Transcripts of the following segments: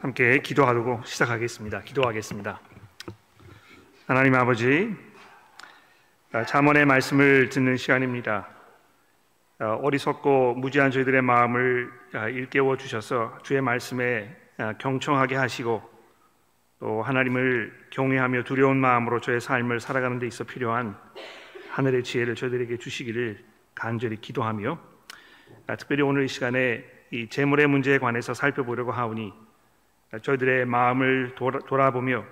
함께 기도하고 시작하겠습니다. 기도하겠습니다. 하나님 아버지, 자문의 말씀을 듣는 시간입니다. 어리석고 무지한 저희들의 마음을 일깨워 주셔서 주의 말씀에 경청하게 하시고 또 하나님을 경외하며 두려운 마음으로 저의 삶을 살아가는 데 있어 필요한 하늘의 지혜를 저희들에게 주시기를 간절히 기도하며 특별히 오늘 이 시간에 이 재물의 문제에 관해서 살펴보려고 하오니 저희들의 마음을 돌아, 보며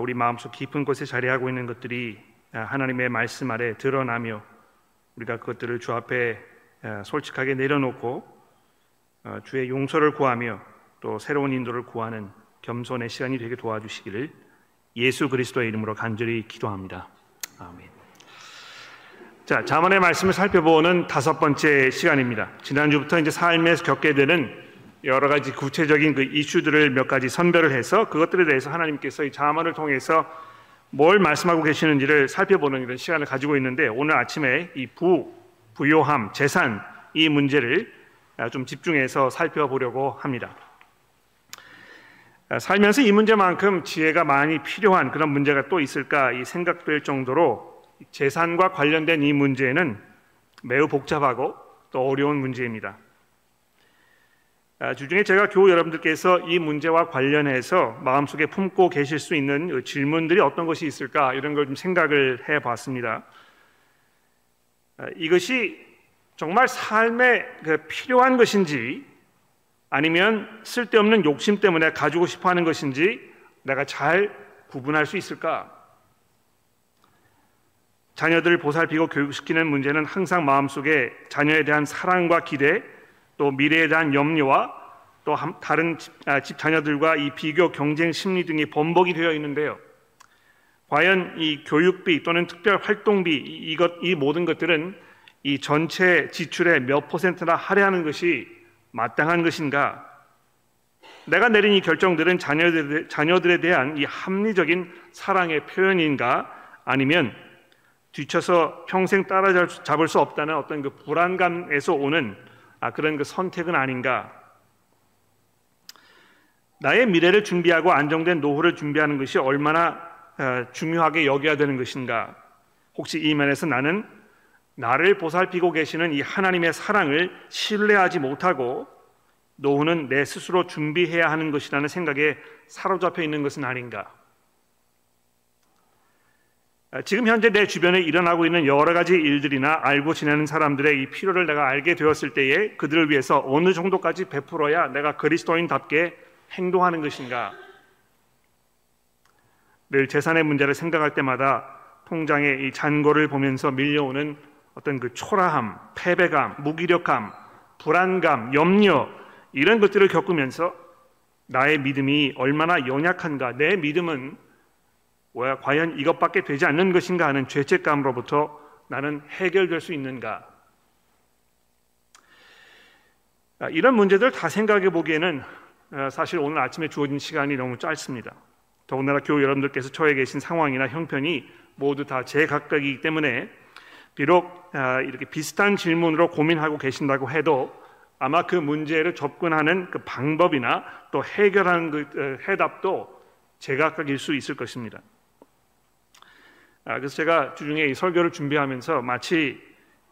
우리 마음속 깊은 곳에 자리하고 있는 것들이 하나님의 말씀 아래 드러나며 우리가 그것들을 주 앞에 솔직하게 내려놓고 어, 주의 용서를 구하며 또 새로운 인도를 구하는 겸손의 시간이 되게 도와주시기를 예수 그리스도의 이름으로 간절히 기도합니다. 아멘. 자, 자문의 말씀을 살펴보는 다섯 번째 시간입니다. 지난주부터 이제 삶에서 겪게 되는 여러 가지 구체적인 그 이슈들을 몇 가지 선별을 해서 그것들에 대해서 하나님께서 이 자문을 통해서 뭘 말씀하고 계시는지를 살펴보는 이런 시간을 가지고 있는데 오늘 아침에 이 부, 부요함, 재산 이 문제를 좀 집중해서 살펴보려고 합니다. 살면서 이 문제만큼 지혜가 많이 필요한 그런 문제가 또 있을까 이 생각될 정도로 재산과 관련된 이 문제는 매우 복잡하고 또 어려운 문제입니다. 아, 주중에 제가 교우 여러분들께서 이 문제와 관련해서 마음속에 품고 계실 수 있는 질문들이 어떤 것이 있을까 이런 걸 좀 생각을 해 봤습니다. 아, 이것이 정말 삶에 그 필요한 것인지 아니면 쓸데없는 욕심 때문에 가지고 싶어 하는 것인지 내가 잘 구분할 수 있을까? 자녀들을 보살피고 교육시키는 문제는 항상 마음속에 자녀에 대한 사랑과 기대 또 미래에 대한 염려와 또 다른 집, 아, 집 자녀들과 이 비교 경쟁 심리 등이 번복이 되어 있는데요. 과연 이 교육비 또는 특별 활동비 이것 이 모든 것들은 이 전체 지출의 몇 퍼센트나 할애하는 것이 마땅한 것인가? 내가 내린 이 결정들은 자녀들, 자녀들에 대한 이 합리적인 사랑의 표현인가? 아니면 뒤쳐서 평생 따라잡을 수 없다는 어떤 그 불안감에서 오는 아, 그런 그 선택은 아닌가. 나의 미래를 준비하고 안정된 노후를 준비하는 것이 얼마나 어, 중요하게 여겨야 되는 것인가. 혹시 이 면에서 나는 나를 보살피고 계시는 이 하나님의 사랑을 신뢰하지 못하고 노후는 내 스스로 준비해야 하는 것이라는 생각에 사로잡혀 있는 것은 아닌가. 아, 지금 현재 내 주변에 일어나고 있는 여러 가지 일들이나 알고 지내는 사람들의 이 필요를 내가 알게 되었을 때에 그들을 위해서 어느 정도까지 베풀어야 내가 그리스도인답게 행동하는 것인가? 늘 재산의 문제를 생각할 때마다 통장의 이 잔고를 보면서 밀려오는 어떤 그 초라함, 패배감, 무기력함, 불안감, 염려 이런 것들을 겪으면서 나의 믿음이 얼마나 연약한가, 내 믿음은 과연 이것밖에 되지 않는 것인가 하는 죄책감으로부터 나는 해결될 수 있는가? 아, 이런 문제들 다 생각해 보기에는 아, 사실 오늘 아침에 주어진 시간이 너무 짧습니다. 더군다나 교우 여러분들께서 처해 계신 상황이나 형편이 모두 다 제각각이기 때문에 비록 아, 이렇게 비슷한 질문으로 고민하고 계신다고 해도 아마 그 문제를 접근하는 그 방법이나 또 해결하는 그 어, 해답도 제각각일 수 있을 것입니다. 아, 그래서 제가 주중에 이 설교를 준비하면서 마치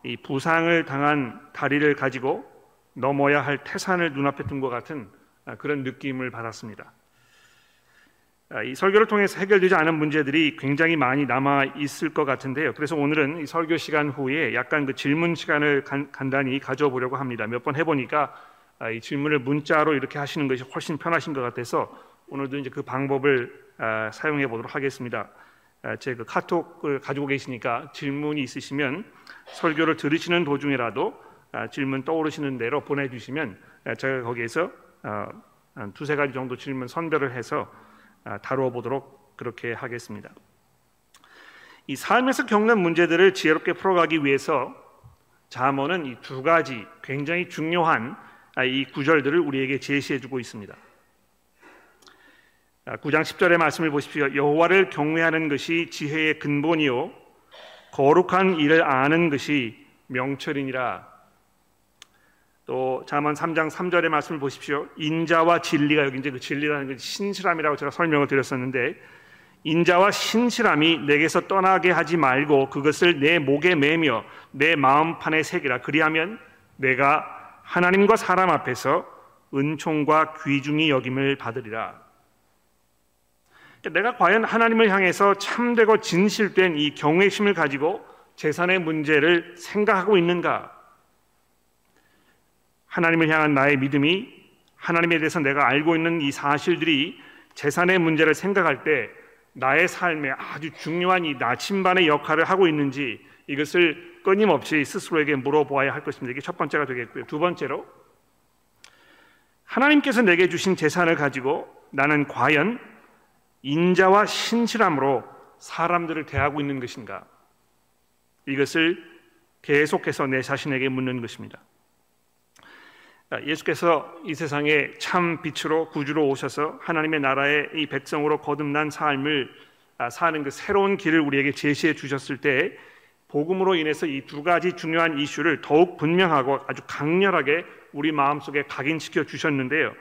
이 부상을 당한 다리를 가지고 넘어야 할 태산을 눈앞에 둔 것 같은 아, 그런 느낌을 받았습니다. 아, 이 설교를 통해서 해결되지 않은 문제들이 굉장히 많이 남아 있을 것 같은데요. 그래서 오늘은 이 설교 시간 후에 약간 그 질문 시간을 간, 간단히 가져보려고 합니다. 몇 번 해보니까 이 질문을 문자로 이렇게 하시는 것이 훨씬 편하신 것 같아서 오늘도 이제 그 방법을 사용해 보도록 하겠습니다. 아, 제그 카톡을 가지고 계시니까 질문이 있으시면 설교를 들으시는 도중이라도 아, 질문 떠오르시는 대로 보내주시면 아, 제가 거기에서 두세 가지 정도 질문 선별을 해서 다루어 보도록 그렇게 하겠습니다. 이 삶에서 겪는 문제들을 지혜롭게 풀어가기 위해서 자문은 이 두 가지 굉장히 중요한 이 구절들을 우리에게 제시해주고 있습니다. 9장 10절의 말씀을 보십시오. 여호와를 경외하는 것이 지혜의 근본이요 거룩한 일을 아는 것이 명철이니라. 또 잠언 3장 3절의 말씀을 보십시오. 인자와 진리가 여기 이제 그 진리라는 그 신실함이라고 제가 설명을 드렸었는데 인자와 신실함이 내게서 떠나게 하지 말고 그것을 내 목에 매며 내 마음판에 새기라. 그리하면 내가 하나님과 사람 앞에서 은총과 귀중히 여김을 받으리라. 내가 과연 하나님을 향해서 참되고 진실된 이 경외심을 가지고 재산의 문제를 생각하고 있는가? 하나님을 향한 나의 믿음이 하나님에 대해서 내가 알고 있는 이 사실들이 재산의 문제를 생각할 때 나의 삶에 아주 중요한 이 나침반의 역할을 하고 있는지 이것을 끊임없이 스스로에게 물어보아야 할 것입니다. 이게 첫 번째가 되겠고요. 두 번째로 하나님께서 내게 주신 재산을 가지고 나는 과연 인자와 신실함으로 사람들을 대하고 있는 것인가? 이것을 계속해서 내 자신에게 묻는 것입니다. 예수께서 이 세상에 참 빛으로 구주로 오셔서 하나님의 나라의 이 백성으로 거듭난 삶을 아, 사는 그 새로운 길을 우리에게 제시해 주셨을 때 복음으로 인해서 이 두 가지 중요한 이슈를 더욱 분명하고 아주 강렬하게 우리 마음속에 각인시켜 주셨는데요.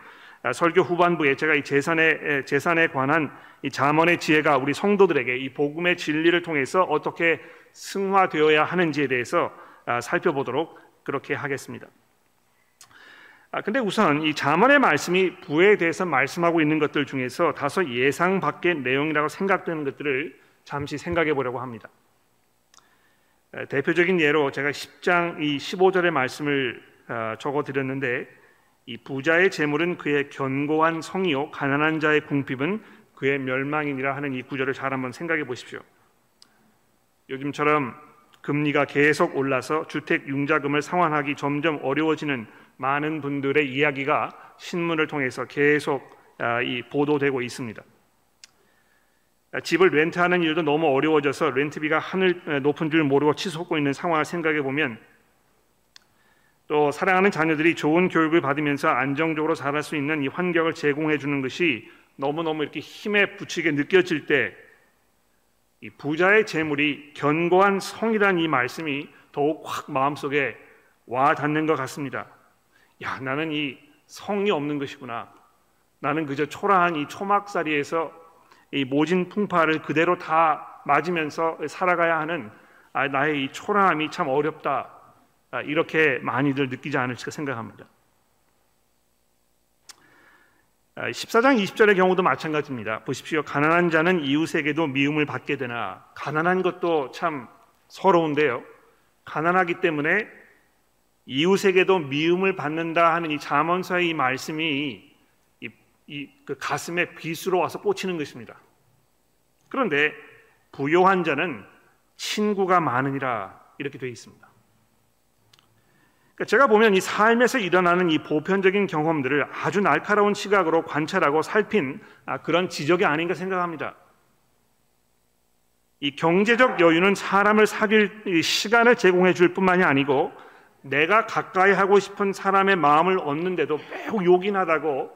아, 설교 후반부에 제가 이 재산에 재산에 관한 이 자문의 지혜가 우리 성도들에게 이 복음의 진리를 통해서 어떻게 승화되어야 하는지에 대해서 아, 살펴보도록 그렇게 하겠습니다. 아, 근데 우선 이 자문의 말씀이 부에 대해서 말씀하고 있는 것들 중에서 다소 예상 밖의 내용이라고 생각되는 것들을 잠시 생각해 보려고 합니다. 대표적인 예로 제가 10장 이 15절의 말씀을 아, 적어 드렸는데 이 부자의 재물은 그의 견고한 성이요 가난한 자의 궁핍은 그의 멸망이니라 하는 이 구절을 잘 한번 생각해 보십시오. 요즘처럼 금리가 계속 올라서 주택 융자금을 상환하기 점점 어려워지는 많은 분들의 이야기가 신문을 통해서 계속 아, 이 보도되고 있습니다. 아, 집을 렌트하는 일도 너무 어려워져서 렌트비가 하늘 높은 줄 모르고 치솟고 있는 상황을 생각해 보면 또 사랑하는 자녀들이 좋은 교육을 받으면서 안정적으로 자랄 수 있는 이 환경을 제공해 주는 것이 너무너무 이렇게 힘에 부치게 느껴질 때 이 부자의 재물이 견고한 성이라는 이 말씀이 더욱 확 마음속에 와 닿는 것 같습니다. 야, 나는 이 성이 없는 것이구나. 나는 그저 초라한 이 초막살이에서 이 모진 풍파를 그대로 다 맞으면서 살아가야 하는 아, 나의 이 초라함이 참 어렵다. 아, 이렇게 많이들 느끼지 않을까 생각합니다. 14장 아, 20절의 경우도 마찬가지입니다. 보십시오. 가난한 자는 이웃에게도 미움을 받게 되나 가난한 것도 참 서러운데요. 가난하기 때문에 이웃에게도 미움을 받는다 하는 이 잠언서의 이 말씀이 이, 이 그 가슴에 빗으로 와서 꽂히는 것입니다. 그런데 부요한 자는 친구가 많으니라 이렇게 되어 있습니다. 그러니까 제가 보면 이 삶에서 일어나는 이 보편적인 경험들을 아주 날카로운 시각으로 관찰하고 살핀 아, 그런 지적이 아닌가 생각합니다. 이 경제적 여유는 사람을 사귈 시간을 제공해 줄 뿐만이 아니고 내가 가까이 하고 싶은 사람의 마음을 얻는데도 매우 요긴하다고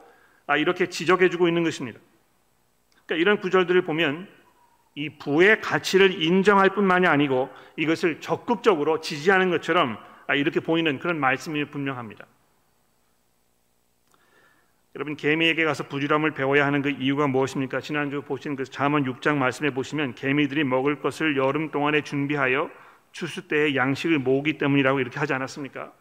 아, 이렇게 지적해 주고 있는 것입니다. 그러니까 이런 구절들을 보면 이 부의 가치를 인정할 뿐만이 아니고 이것을 적극적으로 지지하는 것처럼 아, 이렇게 보이는 그런 말씀이 분명합니다. 여러분 개미에게 가서 부지런을 배워야 하는 그 이유가 무엇입니까? 지난주 보신 그 잠언 6장 말씀에 보시면 개미들이 먹을 것을 여름 동안에 준비하여 추수 때에 양식을 모으기 때문이라고 이렇게 하지 않았습니까?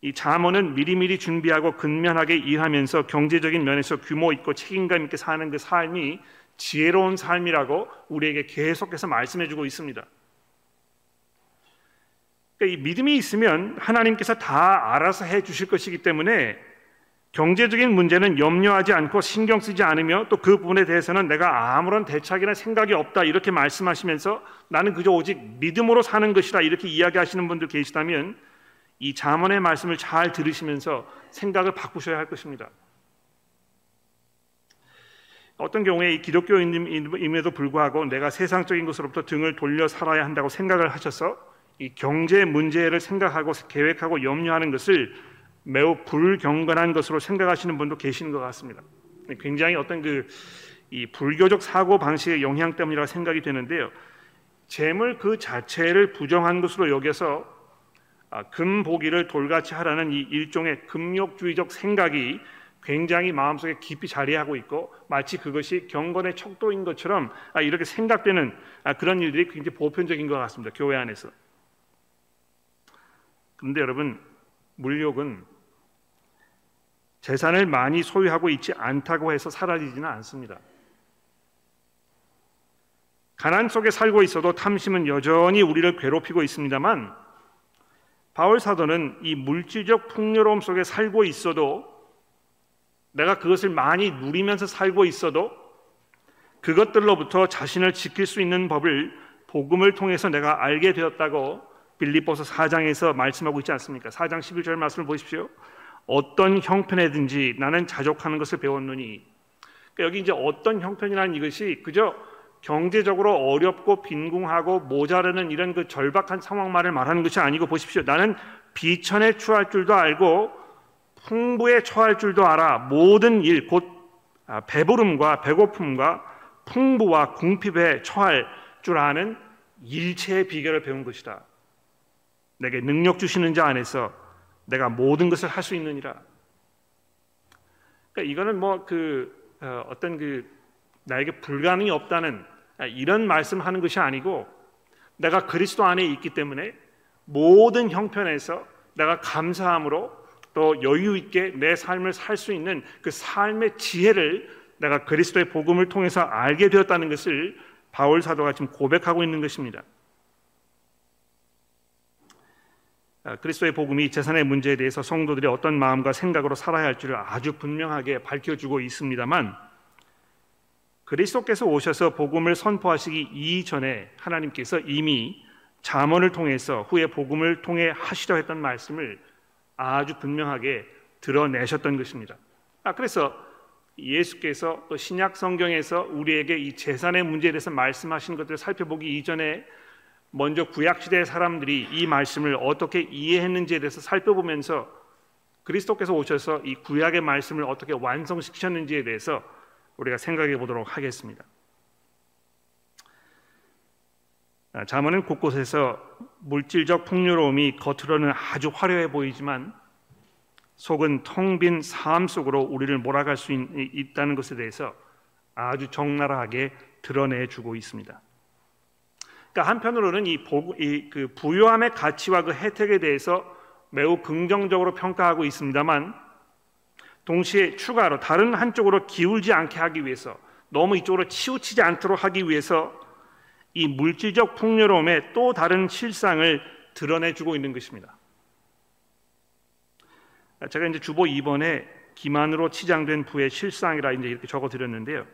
이 잠언은 미리미리 준비하고 근면하게 일하면서 경제적인 면에서 규모 있고 책임감 있게 사는 그 삶이 지혜로운 삶이라고 우리에게 계속해서 말씀해 주고 있습니다. 그러니까 이 믿음이 있으면 하나님께서 다 알아서 해 주실 것이기 때문에 경제적인 문제는 염려하지 않고 신경 쓰지 않으며 또 그 부분에 대해서는 내가 아무런 대책이나 생각이 없다 이렇게 말씀하시면서 나는 그저 오직 믿음으로 사는 것이다 이렇게 이야기하시는 분들 계시다면 이 자문의 말씀을 잘 들으시면서 생각을 바꾸셔야 할 것입니다. 어떤 경우에 이 기독교인임에도 불구하고 내가 세상적인 것으로부터 등을 돌려 살아야 한다고 생각을 하셔서 이 경제 문제를 생각하고 계획하고 염려하는 것을 매우 불경건한 것으로 생각하시는 분도 계시는 것 같습니다. 굉장히 어떤 그 이 불교적 사고 방식의 영향 때문이라고 생각이 되는데요. 재물 그 자체를 부정한 것으로 여겨서 아, 금보기를 돌같이 하라는 이 일종의 금욕주의적 생각이 굉장히 마음속에 깊이 자리하고 있고 마치 그것이 경건의 척도인 것처럼 아, 이렇게 생각되는 아, 그런 일들이 굉장히 보편적인 것 같습니다. 교회 안에서. 그런데 여러분 물욕은 재산을 많이 소유하고 있지 않다고 해서 사라지지는 않습니다. 가난 속에 살고 있어도 탐심은 여전히 우리를 괴롭히고 있습니다만 바울 사도는 이 물질적 풍요로움 속에 살고 있어도 내가 그것을 많이 누리면서 살고 있어도 그것들로부터 자신을 지킬 수 있는 법을 복음을 통해서 내가 알게 되었다고 빌립보서 4장에서 말씀하고 있지 않습니까? 4장 11절 말씀을 보십시오. 어떤 형편에든지 나는 자족하는 것을 배웠느니 그러니까 여기 이제 어떤 형편이라는 이것이 그저 경제적으로 어렵고 빈궁하고 모자르는 이런 그 절박한 상황만을 말하는 것이 아니고 보십시오. 나는 비천에 처할 줄도 알고 풍부에 처할 줄도 알아. 모든 일, 곧 아, 배부름과 배고픔과 풍부와 궁핍에 처할 줄 아는 일체의 비결을 배운 것이다. 내게 능력 주시는 자 안에서 내가 모든 것을 할 수 있느니라. 그러니까 이거는 뭐 그 어, 어떤 그 나에게 불가능이 없다는 아, 이런 말씀하는 것이 아니고 내가 그리스도 안에 있기 때문에 모든 형편에서 내가 감사함으로 또 여유 있게 내 삶을 살 수 있는 그 삶의 지혜를 내가 그리스도의 복음을 통해서 알게 되었다는 것을 바울 사도가 지금 고백하고 있는 것입니다. 아, 그리스도의 복음이 재산의 문제에 대해서 성도들이 어떤 마음과 생각으로 살아야 할지를 아주 분명하게 밝혀주고 있습니다만 그리스도께서 오셔서 복음을 선포하시기 이전에 하나님께서 이미 잠언을 통해서 후에 복음을 통해 하시려 했던 말씀을 아주 분명하게 드러내셨던 것입니다. 아 그래서 예수께서 또 신약 성경에서 우리에게 이 재산의 문제에 대해서 말씀하신 것들을 살펴보기 이전에 먼저 구약 시대의 사람들이 이 말씀을 어떻게 이해했는지에 대해서 살펴보면서 그리스도께서 오셔서 이 구약의 말씀을 어떻게 완성시키셨는지에 대해서 우리가 생각해 보도록 하겠습니다. 아, 자문은 곳곳에서 물질적 풍요로움이 겉으로는 아주 화려해 보이지만 속은 텅 빈 삶 속으로 우리를 몰아갈 수 있, 다는 것에 대해서 아주 적나라하게 드러내 주고 있습니다. 그러니까 한편으로는 이, 이그 부유함의 가치와 그 혜택에 대해서 매우 긍정적으로 평가하고 있습니다만 동시에 추가로 다른 한쪽으로 기울지 않게 하기 위해서 너무 이쪽으로 치우치지 않도록 하기 위해서 이 물질적 풍요로움의 또 다른 실상을 드러내주고 있는 것입니다. 제가 이제 주보 2번에 기만으로 치장된 부의 실상이라 이제 이렇게 적어드렸는데요.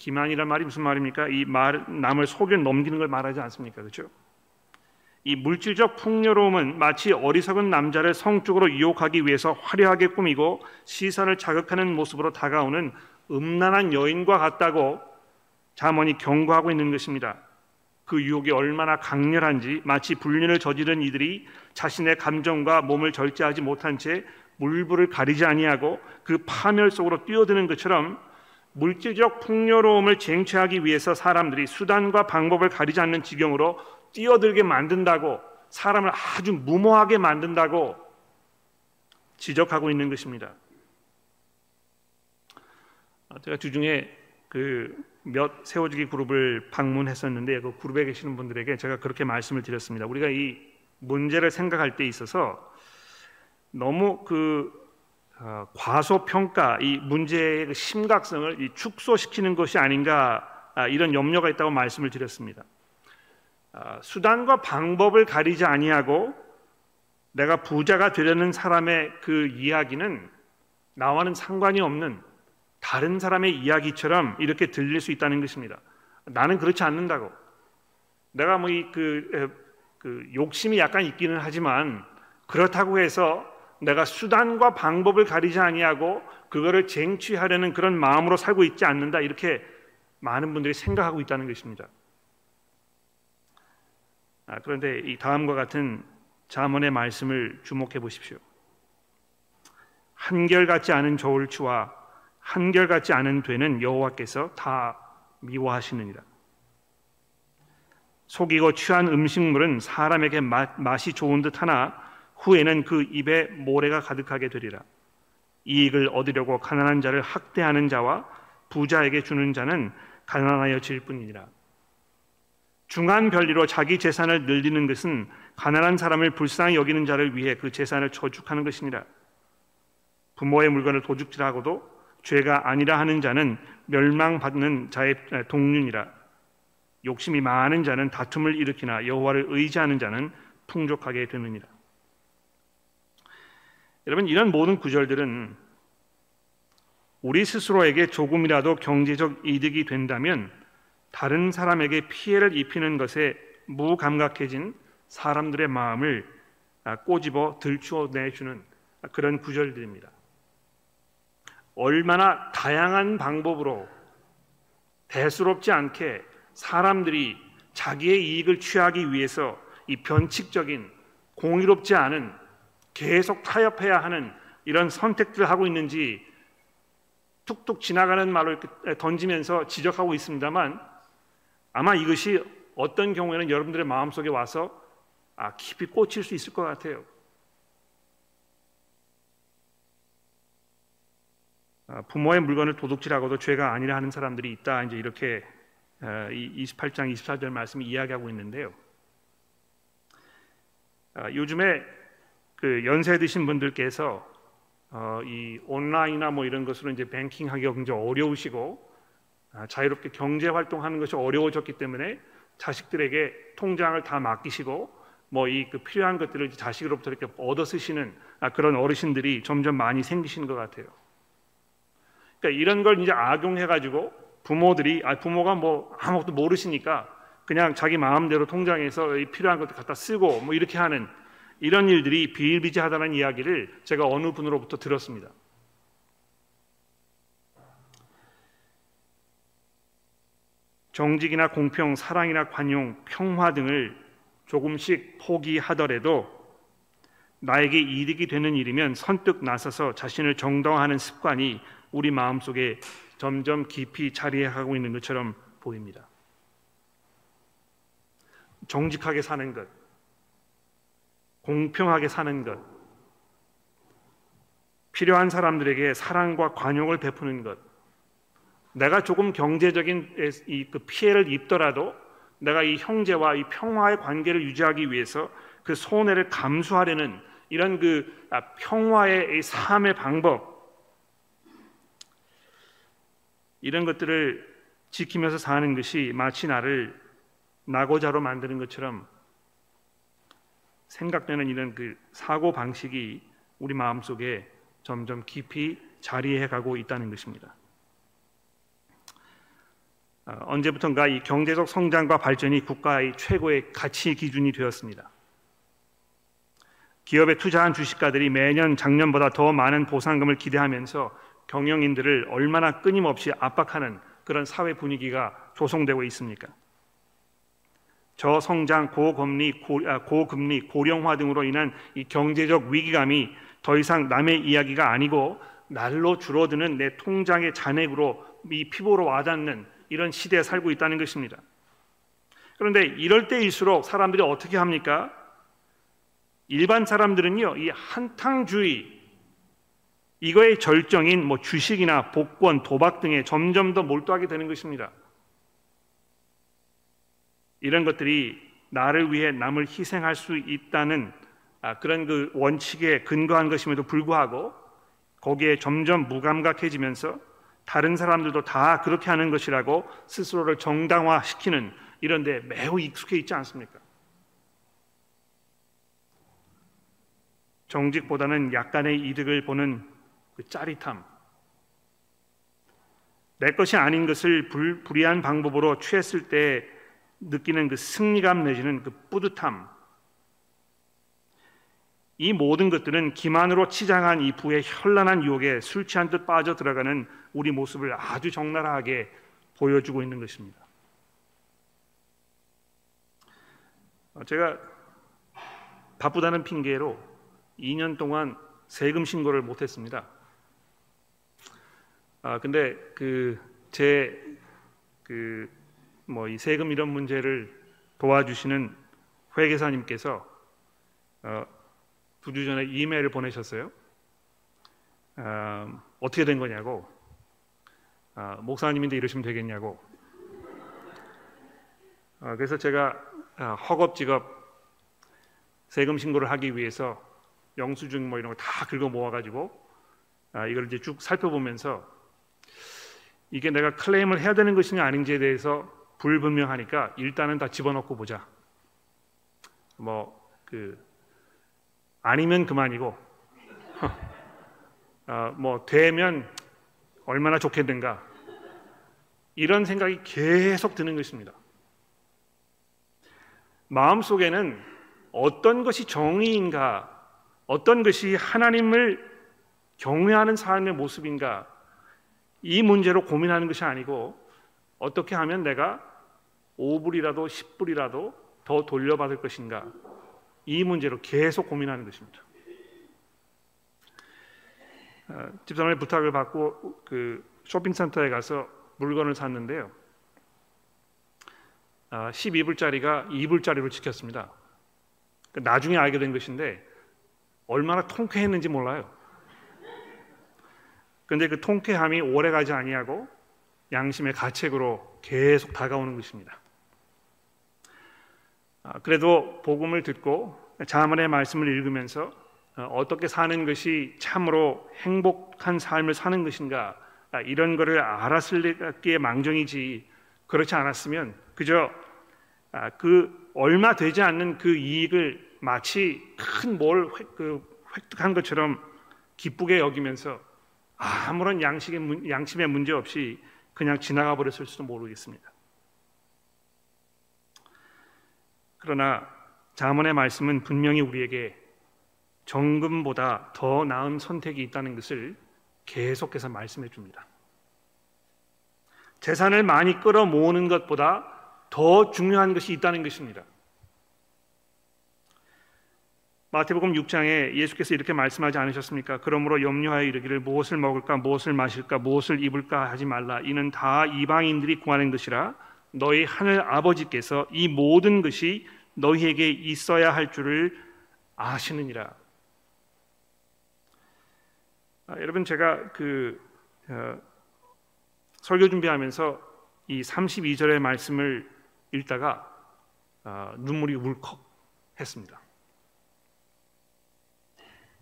기만이란 말이 무슨 말입니까? 이 말, 남을 속여 넘기는 걸 말하지 않습니까? 그렇죠? 이 물질적 풍요로움은 마치 어리석은 남자를 성적으로 유혹하기 위해서 화려하게 꾸미고 시선을 자극하는 모습으로 다가오는 음란한 여인과 같다고 자문이 경고하고 있는 것입니다. 그 유혹이 얼마나 강렬한지 마치 불륜을 저지른 이들이 자신의 감정과 몸을 절제하지 못한 채 물불을 가리지 아니하고 그 파멸 속으로 뛰어드는 것처럼 물질적 풍요로움을 쟁취하기 위해서 사람들이 수단과 방법을 가리지 않는 지경으로 뛰어들게 만든다고 사람을 아주 무모하게 만든다고 지적하고 있는 것입니다. 아, 제가 주중에 그 몇 세워주기 그룹을 방문했었는데 그 그룹에 계시는 분들에게 제가 그렇게 말씀을 드렸습니다. 우리가 이 문제를 생각할 때 있어서 너무 그 어, 과소평가 이 문제의 그 심각성을 축소시키는 것이 아닌가 아, 이런 염려가 있다고 말씀을 드렸습니다. 아, 수단과 방법을 가리지 아니하고 내가 부자가 되려는 사람의 그 이야기는 나와는 상관이 없는 다른 사람의 이야기처럼 이렇게 들릴 수 있다는 것입니다. 나는 그렇지 않는다고. 내가 뭐그 그 욕심이 약간 있기는 하지만 그렇다고 해서 내가 수단과 방법을 가리지 아니하고 그거를 쟁취하려는 그런 마음으로 살고 있지 않는다 이렇게 많은 분들이 생각하고 있다는 것입니다. 아, 그런데 이 다음과 같은 자문의 말씀을 주목해 보십시오. 한결같지 않은 저울추와 한결같지 않은 되는 여호와께서 다 미워하시느니라. 속이고 취한 음식물은 사람에게 맛, 맛이 좋은 듯 하나 후에는 그 입에 모래가 가득하게 되리라. 이익을 얻으려고 가난한 자를 학대하는 자와 부자에게 주는 자는 가난하여 질 뿐이니라. 중한 별리로 자기 재산을 늘리는 것은 가난한 사람을 불쌍히 여기는 자를 위해 그 재산을 저축하는 것이니라. 부모의 물건을 도둑질하고도 죄가 아니라 하는 자는 멸망받는 자의 동륜이라. 욕심이 많은 자는 다툼을 일으키나 여호와를 의지하는 자는 풍족하게 되느니라. 여러분 이런 모든 구절들은 우리 스스로에게 조금이라도 경제적 이득이 된다면 다른 사람에게 피해를 입히는 것에 무감각해진 사람들의 마음을 꼬집어 들추어 내주는 그런 구절들입니다. 얼마나 다양한 방법으로 대수롭지 않게 사람들이 자기의 이익을 취하기 위해서 이 변칙적인 공의롭지 않은 계속 타협해야 하는 이런 선택들을 하고 있는지 툭툭 지나가는 이렇게 던지면서 지적하고 있습니다만 아마 이것이 어떤 경우에는 여러분들의 마음속에 와서 아, 깊이 꽂힐 수 있을 것 같아요. 아, 부모의 물건을 도둑질하고도 죄가 아니라 하는 사람들이 있다. 이제 이렇게 28장 아, 24절 말씀이 이야기하고 있는데요. 아, 요즘에 그 연세 드신 분들께서 어, 이 온라인이나 뭐 이런 것으로 이제 뱅킹 하기가 굉장히 어려우시고 아, 자유롭게 경제 활동하는 것이 어려워졌기 때문에 자식들에게 통장을 다 맡기시고 뭐 이 그 필요한 것들을 자식으로부터 이렇게 얻어 쓰시는 아, 그런 어르신들이 점점 많이 생기시는 것 같아요. 그러니까 이런 걸 이제 악용해 가지고 부모들이 아 부모가 뭐 아무것도 모르시니까 그냥 자기 마음대로 통장에서 필요한 것들 갖다 쓰고 뭐 이렇게 하는 이런 일들이 비일비재하다는 이야기를 제가 어느 분으로부터 들었습니다. 정직이나 공평, 사랑이나 관용, 평화 등을 조금씩 포기하더라도 나에게 이득이 되는 일이면 선뜻 나서서 자신을 정당화하는 습관이 우리 마음속에 점점 깊이 자리하고 있는 것처럼 보입니다. 정직하게 사는 것, 공평하게 사는 것, 필요한 사람들에게 사랑과 관용을 베푸는 것, 내가 조금 경제적인 그 피해를 입더라도 내가 이 형제와 이 평화의 관계를 유지하기 위해서 그 손해를 감수하려는 이런 그 아, 평화의 삶의 방법. 이런 것들을 지키면서 사는 것이 마치 나를 낙오자로 만드는 것처럼 생각되는 이런 그 사고 방식이 우리 마음 속에 점점 깊이 자리해 가고 있다는 것입니다. 어, 언제부턴가 이 경제적 성장과 발전이 국가의 최고의 가치 기준이 되었습니다. 기업에 투자한 주식가들이 매년 작년보다 더 많은 보상금을 기대하면서 경영인들을 얼마나 끊임없이 압박하는 그런 사회 분위기가 조성되고 있습니까? 저성장, 고금리, 고, 아, 고금리, 고령화 등으로 인한 이 경제적 위기감이 더 이상 남의 이야기가 아니고 날로 줄어드는 내 통장의 잔액으로 이 피부로 와닿는 이런 시대에 살고 있다는 것입니다. 그런데 이럴 때일수록 사람들이 어떻게 합니까? 일반 사람들은요, 이 한탕주의, 이거의 절정인 뭐 주식이나 복권, 도박 등에 점점 더 몰두하게 되는 것입니다. 이런 것들이 나를 위해 남을 희생할 수 있다는 아, 그런 그 원칙에 근거한 것임에도 불구하고 거기에 점점 무감각해지면서 다른 사람들도 다 그렇게 하는 것이라고 스스로를 정당화시키는 이런 데 매우 익숙해 있지 않습니까? 정직보다는 약간의 이득을 보는 그 짜릿함, 내 것이 아닌 것을 불, 불이한 방법으로 취했을 때 느끼는 그 승리감 내지는 그 뿌듯함 이 모든 것들은 기만으로 치장한 이 부의 현란한 유혹에 술 취한 듯 빠져 들어가는 우리 모습을 아주 적나라하게 보여주고 있는 것입니다. 어, 제가 바쁘다는 핑계로 2년 동안 세금 신고를 못했습니다. 아 근데 그 제그 뭐 이 세금 이런 문제를 도와주시는 회계사님께서 어, 두주 전에 이메일을 보내셨어요. 어, 어떻게 된 거냐고 어, 목사님인데 이러시면 되겠냐고 어, 그래서 제가 어, 허겁지겁 세금 신고를 하기 위해서 영수증 뭐 이런 거 다 긁어 모아가지고 아, 이걸 이제 쭉 살펴보면서 이게 내가 클레임을 해야 되는 것이냐 아닌지에 대해서 불분명하니까 일단은 다 집어넣고 보자. 뭐 그 아니면 그만이고 어, 뭐 되면 얼마나 좋겠는가 이런 생각이 계속 드는 것입니다. 마음 속에는 어떤 것이 정의인가, 어떤 것이 하나님을 경외하는 삶의 모습인가 이 문제로 고민하는 것이 아니고 어떻게 하면 내가 5불이라도 10불이라도 더 돌려받을 것인가 이 문제로 계속 고민하는 것입니다. 어, 집사람의 부탁을 받고 그 쇼핑센터에 가서 물건을 샀는데요. 12불짜리가 아, 2불짜리로 지켰습니다. 그 나중에 알게 된 것인데 얼마나 통쾌했는지 몰라요. 근데 그 통쾌함이 오래 가지 아니하고 양심의 가책으로 계속 다가오는 것입니다. 아, 그래도 복음을 듣고 자문의 말씀을 읽으면서 어, 어떻게 사는 것이 참으로 행복한 삶을 사는 것인가 아, 이런 것을 알았을기에 망정이지 그렇지 않았으면 그저 아, 그 얼마 되지 않는 그 이익을 마치 큰뭘 그 획득한 것처럼 기쁘게 여기면서 아무런 양식의 양심의 문제 없이 그냥 지나가 버렸을 수도 모르겠습니다. 그러나 자문의 말씀은 분명히 우리에게 정금보다 더 나은 선택이 있다는 것을 계속해서 말씀해 줍니다. 재산을 많이 끌어 모으는 것보다 더 중요한 것이 있다는 것입니다. 마태복음 6장에 예수께서 이렇게 말씀하지 않으셨습니까? 그러므로 염려하여 이르기를 무엇을 먹을까 무엇을 마실까 무엇을 입을까 하지 말라 이는 다 이방인들이 구하는 것이라 너희 하늘 아버지께서 이 모든 것이 너희에게 있어야 할 줄을 아시느니라. 아, 여러분 제가 그 어, 설교 준비하면서 이 32절의 말씀을 읽다가 어, 눈물이 울컥했습니다.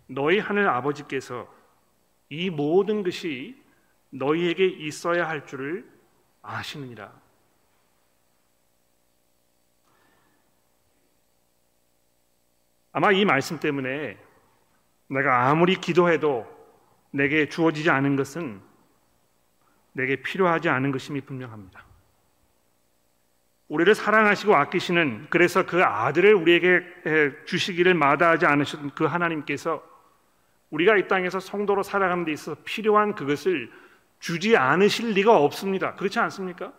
너희 하늘 아버지께서 이 모든 것이 너희에게 있어야 할 줄을 아시느니라. 아마 이 말씀 때문에 내가 아무리 기도해도 내게 주어지지 않은 것은 내게 필요하지 않은 것임이 분명합니다. 우리를 사랑하시고 아끼시는 그래서 그 아들을 우리에게 주시기를 마다하지 않으셨던 그 하나님께서 우리가 이 땅에서 성도로 살아가는 데 있어서 필요한 그것을 주지 않으실 리가 없습니다. 그렇지 않습니까?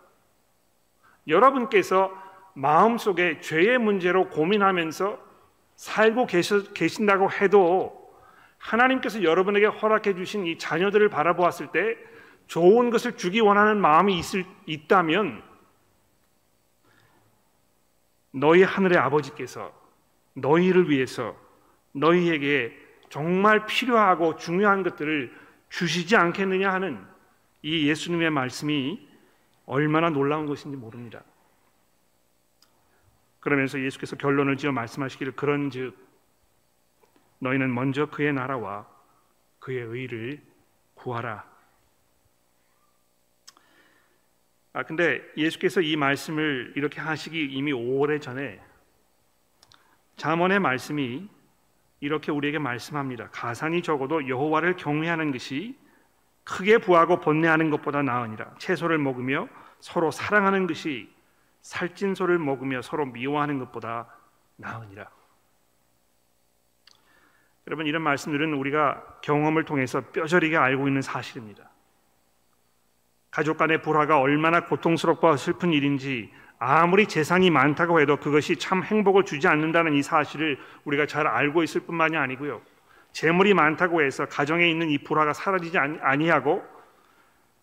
여러분께서 마음속에 죄의 문제로 고민하면서 살고 계신다고 해도 하나님께서 여러분에게 허락해 주신 이 자녀들을 바라보았을 때 좋은 것을 주기 원하는 마음이 있을, 있다면 너희 하늘의 아버지께서 너희를 위해서 너희에게 정말 필요하고 중요한 것들을 주시지 않겠느냐 하는 이 예수님의 말씀이 얼마나 놀라운 것인지 모릅니다. 그러면서 예수께서 결론을 지어 말씀하시기를 그런즉 너희는 먼저 그의 나라와 그의 의를 구하라. 아 근데 예수께서 이 말씀을 이렇게 하시기 이미 오래 전에 잠언의 말씀이 이렇게 우리에게 말씀합니다. 가산이 적어도 여호와를 경외하는 것이 크게 부하고 번뇌하는 것보다 나으니라. 채소를 먹으며 서로 사랑하는 것이 살찐 소를 먹으며 서로 미워하는 것보다 나으니라. 여러분 이런 말씀들은 우리가 경험을 통해서 뼈저리게 알고 있는 사실입니다. 가족 간의 불화가 얼마나 고통스럽고 슬픈 일인지 아무리 재산이 많다고 해도 그것이 참 행복을 주지 않는다는 이 사실을 우리가 잘 알고 있을 뿐만이 아니고요. 재물이 많다고 해서 가정에 있는 이 불화가 사라지지 아니하고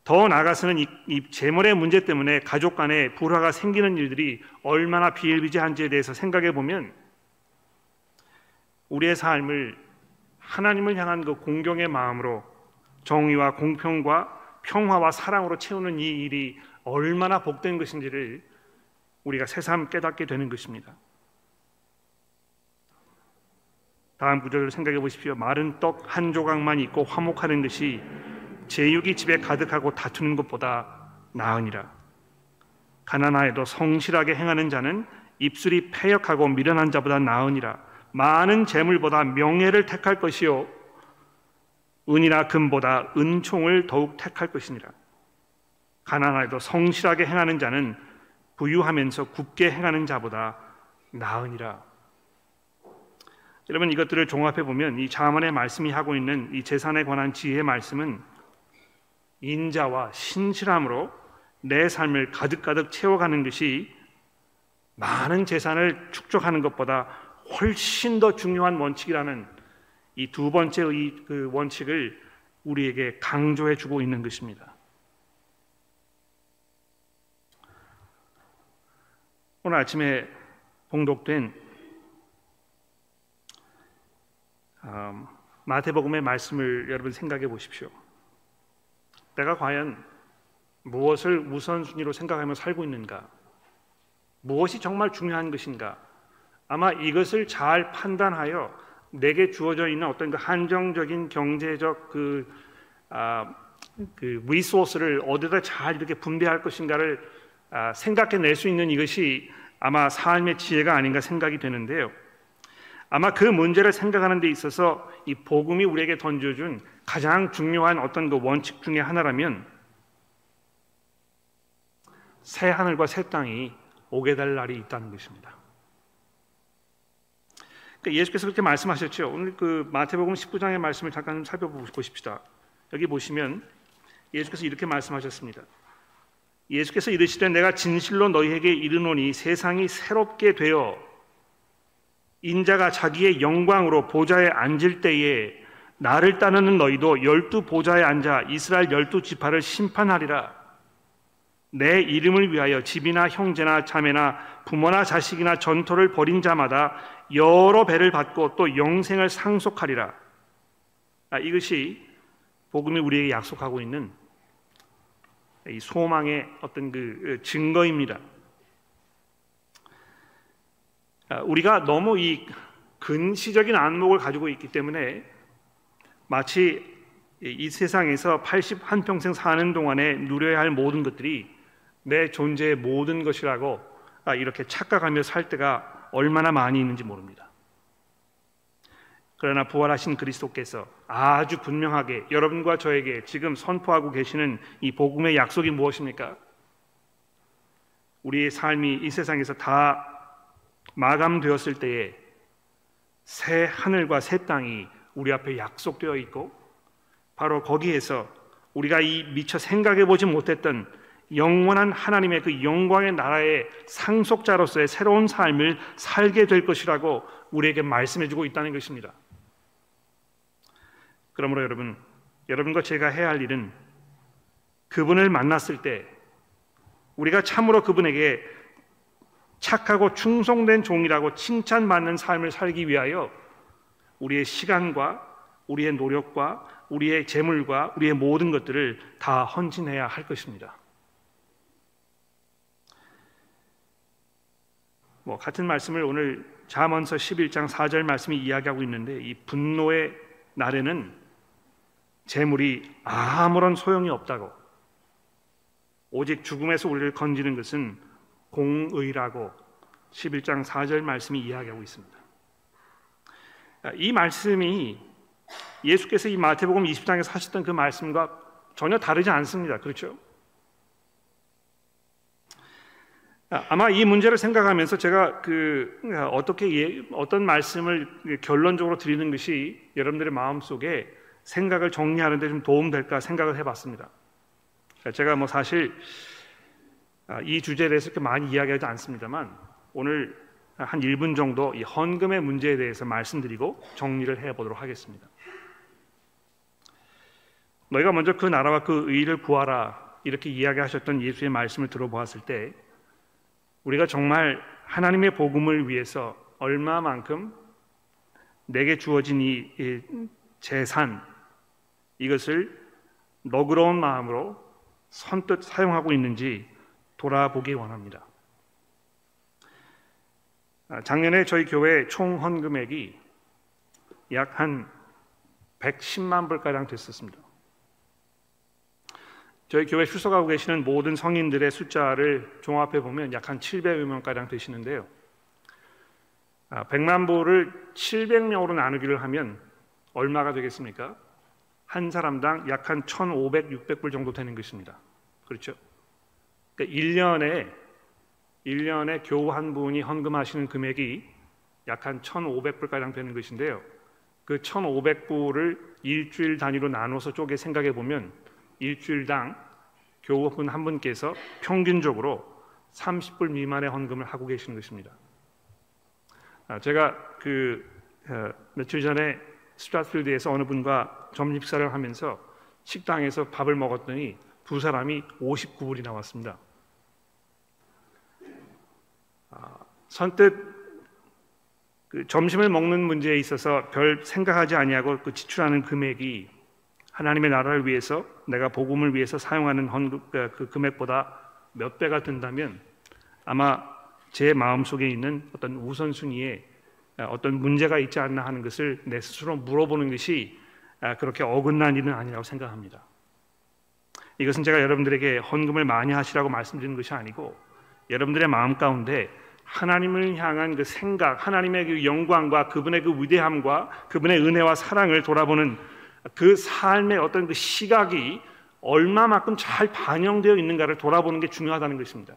더 나아가서는 이, 이 재물의 문제 때문에 가족 간에 불화가 생기는 일들이 얼마나 비일비재한지에 대해서 생각해 보면 우리의 삶을 하나님을 향한 그 공경의 마음으로 정의와 공평과 평화와 사랑으로 채우는 이 일이 얼마나 복된 것인지를 우리가 새삼 깨닫게 되는 것입니다. 다음 구절을 생각해 보십시오. 마른 떡 한 조각만 있고 화목하는 것이 제육이 집에 가득하고 다투는 것보다 나으니라. 가난하여도 성실하게 행하는 자는 입술이 패역하고 미련한 자보다 나으니라. 많은 재물보다 명예를 택할 것이요 은이나 금보다 은총을 더욱 택할 것이니라. 가난하여도 성실하게 행하는 자는 부유하면서 굳게 행하는 자보다 나으니라. 여러분 이것들을 종합해 보면 이 자문의 말씀이 하고 있는 이 재산에 관한 지혜의 말씀은 인자와 신실함으로 내 삶을 가득가득 채워가는 것이 많은 재산을 축적하는 것보다 훨씬 더 중요한 원칙이라는 이 두 번째의 그 원칙을 우리에게 강조해 주고 있는 것입니다. 오늘 아침에 봉독된 음, 마태복음의 말씀을 여러분 생각해 보십시오. 내가 과연 무엇을 우선순위로 생각하며 살고 있는가? 무엇이 정말 중요한 것인가? 아마 이것을 잘 판단하여 내게 주어져 있는 어떤 그 한정적인 경제적 그, 아, 그 리소스를 어디다 잘 이렇게 분배할 것인가를 아, 생각해낼 수 있는 이것이 아마 삶의 지혜가 아닌가 생각이 되는데요. 아마 그 문제를 생각하는 데 있어서 이 복음이 우리에게 던져준 가장 중요한 어떤 그 원칙 중의 하나라면 새 하늘과 새 땅이 오게 될 날이 있다는 것입니다. 그러니까 예수께서 그렇게 말씀하셨죠. 오늘 그 마태복음 19장의 말씀을 잠깐 살펴보십시다. 여기 보시면 예수께서 이렇게 말씀하셨습니다. 예수께서 이르시되 내가 진실로 너희에게 이르노니 세상이 새롭게 되어 인자가 자기의 영광으로 보좌에 앉을 때에 나를 따르는 너희도 열두 보좌에 앉아 이스라엘 열두 지파를 심판하리라. 내 이름을 위하여 집이나 형제나 자매나 부모나 자식이나 전토를 벌인 자마다 여러 배를 받고 또 영생을 상속하리라. 아, 이것이 복음이 우리에게 약속하고 있는 이 소망의 어떤 그 증거입니다. 아, 우리가 너무 이 근시적인 안목을 가지고 있기 때문에 마치 이 세상에서 80한 평생 사는 동안에 누려야 할 모든 것들이 내 존재의 모든 것이라고 아, 이렇게 착각하며 살 때가 얼마나 많이 있는지 모릅니다. 그러나 부활하신 그리스도께서 아주 분명하게 여러분과 저에게 지금 선포하고 계시는 이 복음의 약속이 무엇입니까? 우리의 삶이 이 세상에서 다 마감되었을 때에 새 하늘과 새 땅이 우리 앞에 약속되어 있고 바로 거기에서 우리가 이 미처 생각해 보지 못했던 영원한 하나님의 그 영광의 나라의 상속자로서의 새로운 삶을 살게 될 것이라고 우리에게 말씀해 주고 있다는 것입니다. 그러므로 여러분, 여러분과 제가 해야 할 일은 그분을 만났을 때 우리가 참으로 그분에게 착하고 충성된 종이라고 칭찬받는 삶을 살기 위하여 우리의 시간과 우리의 노력과 우리의 재물과 우리의 모든 것들을 다 헌신해야 할 것입니다. 뭐 같은 말씀을 오늘 잠언서 11장 4절 말씀이 이야기하고 있는데 이 분노의 날에는 재물이 아무런 소용이 없다고 오직 죽음에서 우리를 건지는 것은 공의라고 11장 4절 말씀이 이야기하고 있습니다. 이 말씀이 예수께서 이 마태복음 20장에서 하셨던 그 말씀과 전혀 다르지 않습니다. 그렇죠? 아마 이 문제를 생각하면서 제가 그 어떻게 예, 어떤 말씀을 결론적으로 드리는 것이 여러분들의 마음 속에 생각을 정리하는 데 좀 도움될까 생각을 해봤습니다. 제가 뭐 사실 아, 이 주제에 대해서 그렇게 많이 이야기하지 않습니다만 오늘 한 1분 정도 이 헌금의 문제에 대해서 말씀드리고 정리를 해 보도록 하겠습니다. 너희가 먼저 그 나라와 그 의를 구하라 이렇게 이야기하셨던 예수의 말씀을 들어보았을 때 우리가 정말 하나님의 복음을 위해서 얼마만큼 내게 주어진 이 재산 이것을 너그러운 마음으로 선뜻 사용하고 있는지 돌아보기 원합니다. 아, 작년에 저희 교회 총 헌금액이 약 한 110만 불 가량 됐었습니다. 저희 교회 출석하고 계시는 모든 성인들의 숫자를 종합해 보면 약 한 700여 명 가량 되시는데요. 100만 아, 불을 700명으로 나누기를 하면 얼마가 되겠습니까? 한 사람당 약 한 1,500, 600불 정도 되는 것입니다. 그렇죠? 그러니까 1년에 1년에 교우 한 분이 헌금하시는 금액이 약 한 1,500불 가량 되는 것인데요. 그 1,500불을 일주일 단위로 나눠서 쪼개 생각해 보면 일주일당 교우분 한 분께서 평균적으로 30불 미만의 헌금을 하고 계시는 것입니다. 아, 제가 그 어, 며칠 전에 스트라스필드에서 어느 분과 점심 식사를 하면서 식당에서 밥을 먹었더니 두 사람이 59불이 나왔습니다. 아, 선뜻 그 점심을 먹는 문제에 있어서 별 생각하지 아니하고 그 지출하는 금액이 하나님의 나라를 위해서 내가 복음을 위해서 사용하는 헌금 그, 그 금액보다 몇 배가 된다면 아마 제 마음 속에 있는 어떤 우선순위에 어떤 문제가 있지 않나 하는 것을 내 스스로 물어보는 것이 그렇게 어긋난 일은 아니라고 생각합니다. 이것은 제가 여러분들에게 헌금을 많이 하시라고 말씀드리는 것이 아니고 여러분들의 마음 가운데 하나님을 향한 그 생각, 하나님의 그 영광과 그분의 그 위대함과 그분의 은혜와 사랑을 돌아보는 그 삶의 어떤 그 시각이 얼마만큼 잘 반영되어 있는가를 돌아보는 게 중요하다는 것입니다.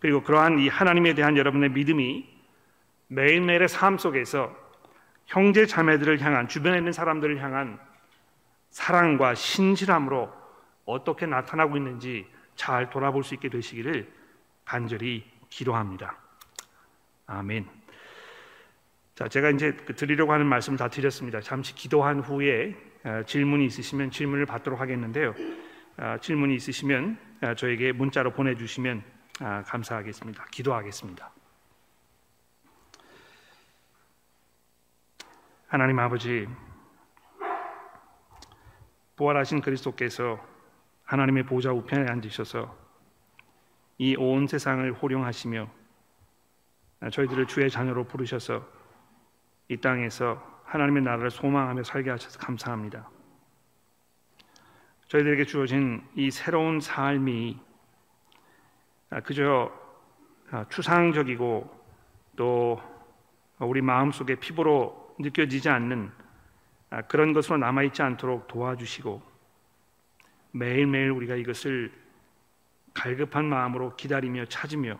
그리고 그러한 이 하나님에 대한 여러분의 믿음이 매일매일의 삶 속에서 형제 자매들을 향한 주변에 있는 사람들을 향한 사랑과 신실함으로 어떻게 나타나고 있는지 잘 돌아볼 수 있게 되시기를 간절히 기도합니다. 아멘. 자, 제가 이제 그 드리려고 하는 말씀 다 드렸습니다. 잠시 기도한 후에 어, 질문이 있으시면 질문을 받도록 하겠는데요. 어, 질문이 있으시면 어, 저에게 문자로 보내주시면 감사하겠습니다. 기도하겠습니다. 하나님 아버지, 부활하신 그리스도께서 하나님의 보좌 우편에 앉으셔서 이 온 세상을 호령하시며 저희들을 주의 자녀로 부르셔서 이 땅에서 하나님의 나라를 소망하며 살게 하셔서 감사합니다. 저희들에게 주어진 이 새로운 삶이 그저 추상적이고 또 우리 마음속에 피부로 느껴지지 않는 그런 것으로 남아있지 않도록 도와주시고 매일매일 우리가 이것을 갈급한 마음으로 기다리며 찾으며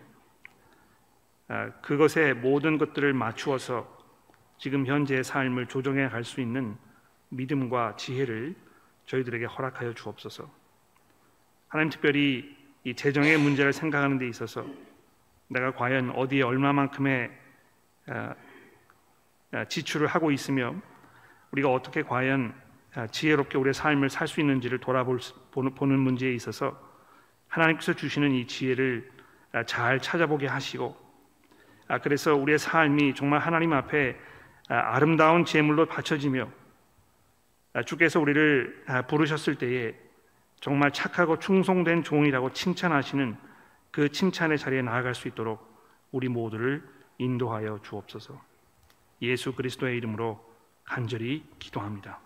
아, 그것에 모든 것들을 맞추어서 지금 현재의 삶을 조정해 갈 수 있는 믿음과 지혜를 저희들에게 허락하여 주옵소서. 하나님 특별히 이 재정의 문제를 생각하는 데 있어서 내가 과연 어디에 얼마만큼의 아, 아, 지출을 하고 있으며 우리가 어떻게 과연 아, 지혜롭게 우리의 삶을 살 수 있는지를 돌아볼 보는 문제에 있어서 하나님께서 주시는 이 지혜를 아, 잘 찾아보게 하시고 아, 그래서 우리의 삶이 정말 하나님 앞에 아름다운 제물로 바쳐지며 주께서 우리를 부르셨을 때에 정말 착하고 충성된 종이라고 칭찬하시는 그 칭찬의 자리에 나아갈 수 있도록 우리 모두를 인도하여 주옵소서. 예수 그리스도의 이름으로 간절히 기도합니다.